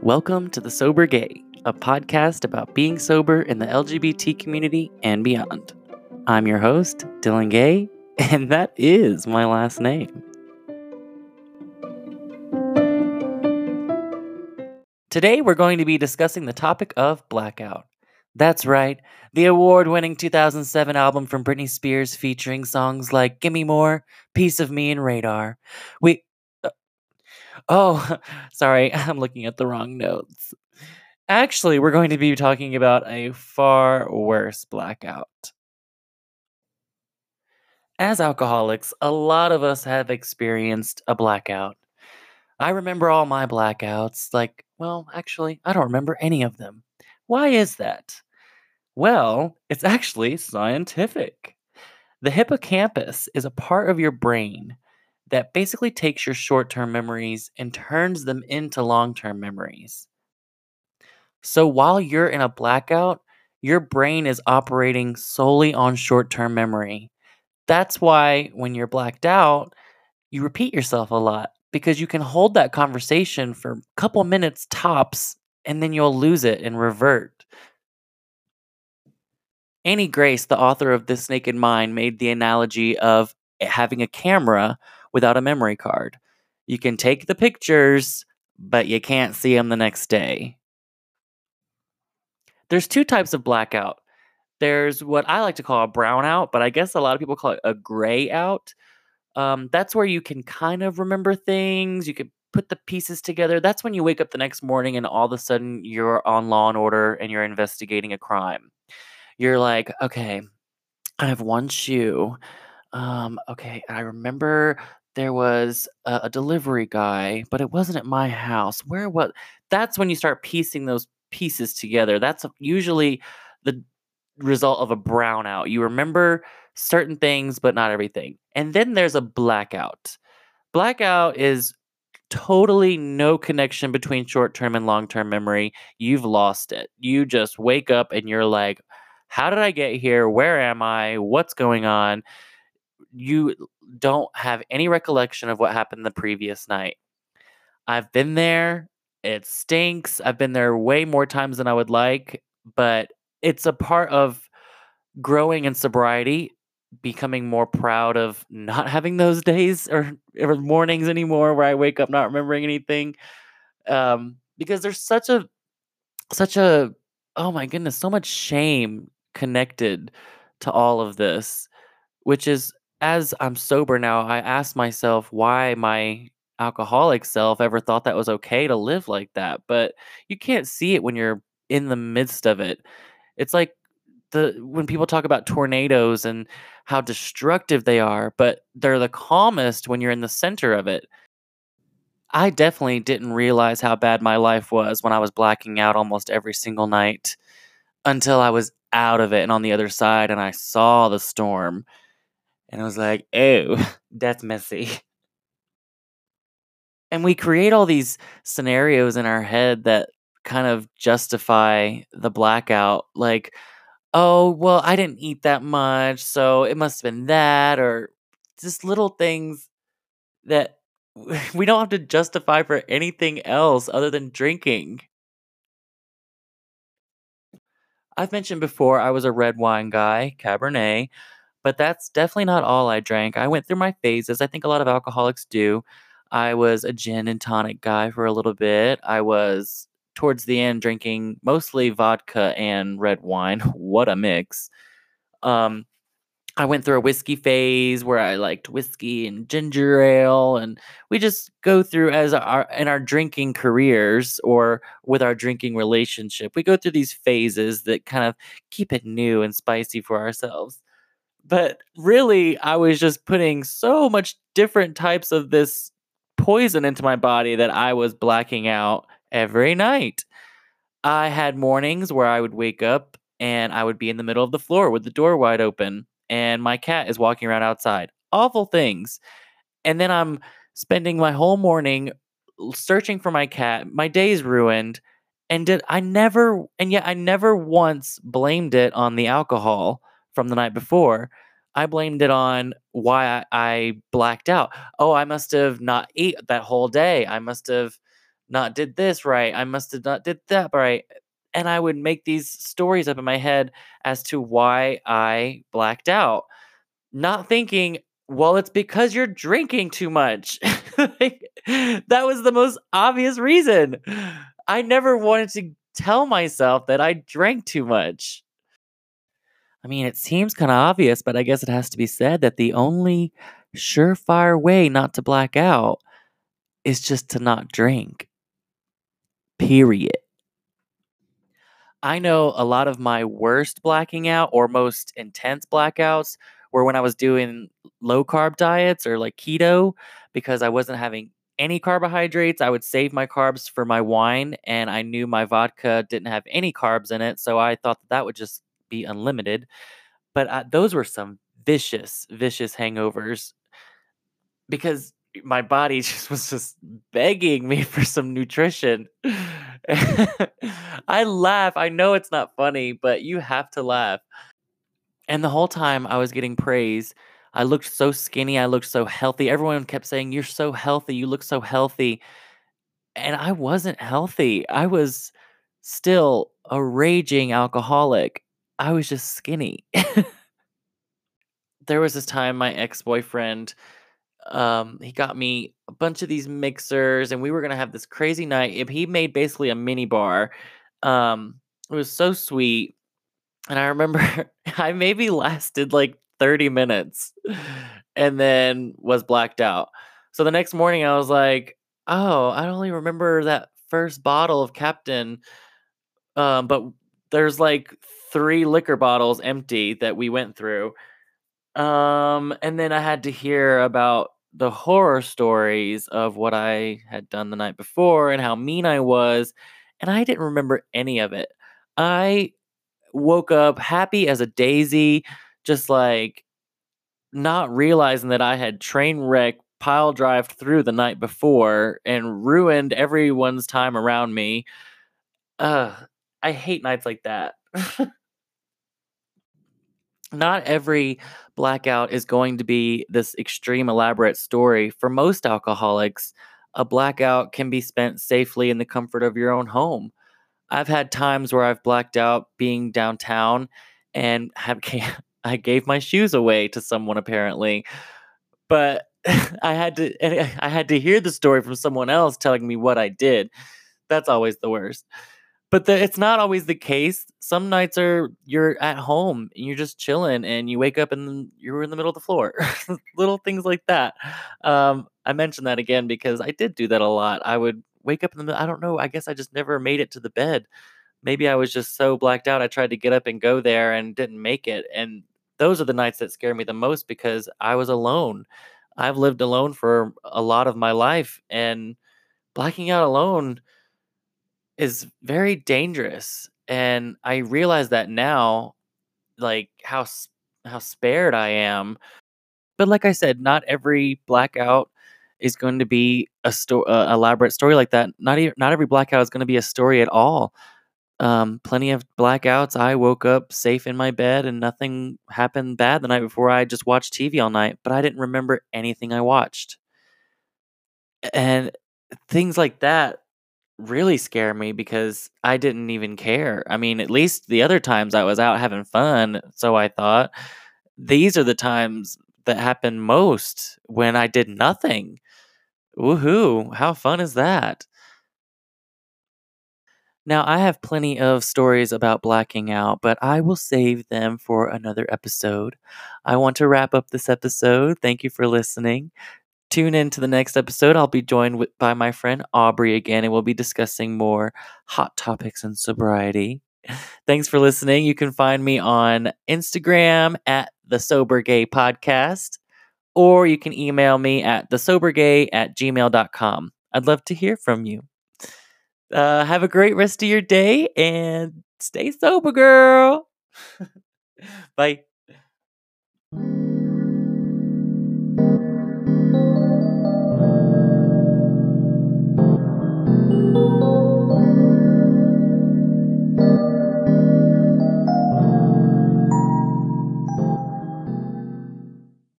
Welcome to The Sober Gay, a podcast about being sober in the LGBT community and beyond. I'm your host, Dylan Gay, and that is my last name. Today, we're going to be discussing the topic of blackout. That's right, the award winning 2007 album from Britney Spears featuring songs like Gimme More, Piece of Me, and Radar. We. Uh, oh, sorry, I'm looking at the wrong notes. Actually, we're going to be talking about a far worse blackout. As alcoholics, a lot of us have experienced a blackout. I remember all my blackouts, like, well, actually, I don't remember any of them. Why is that? Well, it's actually scientific. The hippocampus is a part of your brain that basically takes your short term memories and turns them into long term memories. So while you're in a blackout, your brain is operating solely on short term memory. That's why when you're blacked out, you repeat yourself a lot because you can hold that conversation for a couple minutes tops and then you'll lose it and revert. Annie Grace, the author of This Naked Mind, made the analogy of having a camera without a memory card. You can take the pictures, but you can't see them the next day. There's two types of blackout. There's what I like to call a brownout, but I guess a lot of people call it a gray out. Um, that's where you can kind of remember things. You can put the pieces together. That's when you wake up the next morning and all of a sudden you're on Law and Order and you're investigating a crime. You're like, okay, I have one shoe. Um, okay, I remember there was a, a delivery guy, but it wasn't at my house. Where what? That's when you start piecing those pieces together. That's usually the result of a brownout. You remember certain things, but not everything. And then there's a blackout. Blackout is totally no connection between short term and long term memory. You've lost it. You just wake up and you're like, how did I get here? Where am I? What's going on? You don't have any recollection of what happened the previous night. I've been there. It stinks. I've been there way more times than I would like, but it's a part of growing in sobriety becoming more proud of not having those days or, or mornings anymore where I wake up not remembering anything. Um, because there's such a such a oh my goodness, so much shame connected to all of this, which is as I'm sober now, I ask myself why my alcoholic self ever thought that was okay to live like that. But you can't see it when you're in the midst of it. It's like the when people talk about tornadoes and how destructive they are, but they're the calmest when you're in the center of it. I definitely didn't realize how bad my life was when I was blacking out almost every single night until I was out of it and on the other side and I saw the storm. And I was like, oh, that's messy. And we create all these scenarios in our head that kind of justify the blackout. Like, oh, well, I didn't eat that much, so it must have been that, or just little things that we don't have to justify for anything else other than drinking. I've mentioned before I was a red wine guy, Cabernet, but that's definitely not all I drank. I went through my phases. I think a lot of alcoholics do. I was a gin and tonic guy for a little bit. I was towards the end drinking mostly vodka and red wine. what a mix. Um, I went through a whiskey phase where I liked whiskey and ginger ale, and we just go through as our in our drinking careers or with our drinking relationship. We go through these phases that kind of keep it new and spicy for ourselves. But really, I was just putting so much different types of this poison into my body that I was blacking out every night. I had mornings where I would wake up and I would be in the middle of the floor with the door wide open and my cat is walking around outside. Awful things. And then I'm spending my whole morning searching for my cat. My day's ruined. And did I never and yet I never once blamed it on the alcohol from the night before. I blamed it on why I, blacked out. Oh, I must have not ate that whole day. I must have not did this right. I must have not did that right. And I would make these stories up in my head as to why I blacked out. Not thinking, well, it's because you're drinking too much. like, that was the most obvious reason. I never wanted to tell myself that I drank too much. I mean, it seems kind of obvious, but I guess it has to be said that the only surefire way not to black out is just to not drink. Period. I know a lot of my worst blacking out or most intense blackouts were when I was doing low carb diets or like keto because I wasn't having any carbohydrates. I would save my carbs for my wine, and I knew my vodka didn't have any carbs in it. So I thought that that would just be unlimited. But uh, those were some vicious, vicious hangovers because my body just was just begging me for some nutrition. I laugh. I know it's not funny, but you have to laugh. And the whole time I was getting praise. I looked so skinny. I looked so healthy. Everyone kept saying, You're so healthy. You look so healthy. And I wasn't healthy. I was still a raging alcoholic. I was just skinny. there was this time my ex boyfriend um he got me a bunch of these mixers and we were gonna have this crazy night If he made basically a mini bar um it was so sweet and i remember i maybe lasted like 30 minutes and then was blacked out. So the next morning i was like oh i only remember that first bottle of captain um but there's like three liquor bottles empty that we went through. Um and then i had to hear about the horror stories of what I had done the night before and how mean I was, and I didn't remember any of it. I woke up happy as a daisy, just like not realizing that I had train wreck pile drive through the night before and ruined everyone's time around me. Uh, I hate nights like that. not every blackout is going to be this extreme elaborate story. For most alcoholics, a blackout can be spent safely in the comfort of your own home. I've had times where I've blacked out being downtown and have I gave my shoes away to someone apparently. But I had to I had to hear the story from someone else telling me what I did. That's always the worst but the, it's not always the case. Some nights are you're at home and you're just chilling, and you wake up and you're in the middle of the floor. Little things like that. Um, I mentioned that again because I did do that a lot. I would wake up in the. I don't know. I guess I just never made it to the bed. Maybe I was just so blacked out. I tried to get up and go there and didn't make it. And those are the nights that scare me the most because I was alone. I've lived alone for a lot of my life, and blacking out alone is very dangerous, and I realize that now, like, how how spared I am. But like I said, not every blackout is going to be a sto uh, elaborate story like that. Not not every blackout is gonna be a story at all. Um, plenty of blackouts, I woke up safe in my bed and nothing happened bad the night before, I just watched TV all night, but I didn't remember anything I watched. and things like that really scare me because I didn't even care. I mean, at least the other times I was out having fun, so I thought. These are the times that happen most when I did nothing. Woohoo! How fun is that? Now, I have plenty of stories about blacking out, but I will save them for another episode. I want to wrap up this episode. Thank you for listening. Tune in to the next episode. I'll be joined with, by my friend Aubrey again, and we'll be discussing more hot topics and sobriety. Thanks for listening. You can find me on Instagram at the Sober Gay Podcast, or you can email me at thesobergay at gmail.com. I'd love to hear from you. Uh, have a great rest of your day and stay sober, girl. Bye.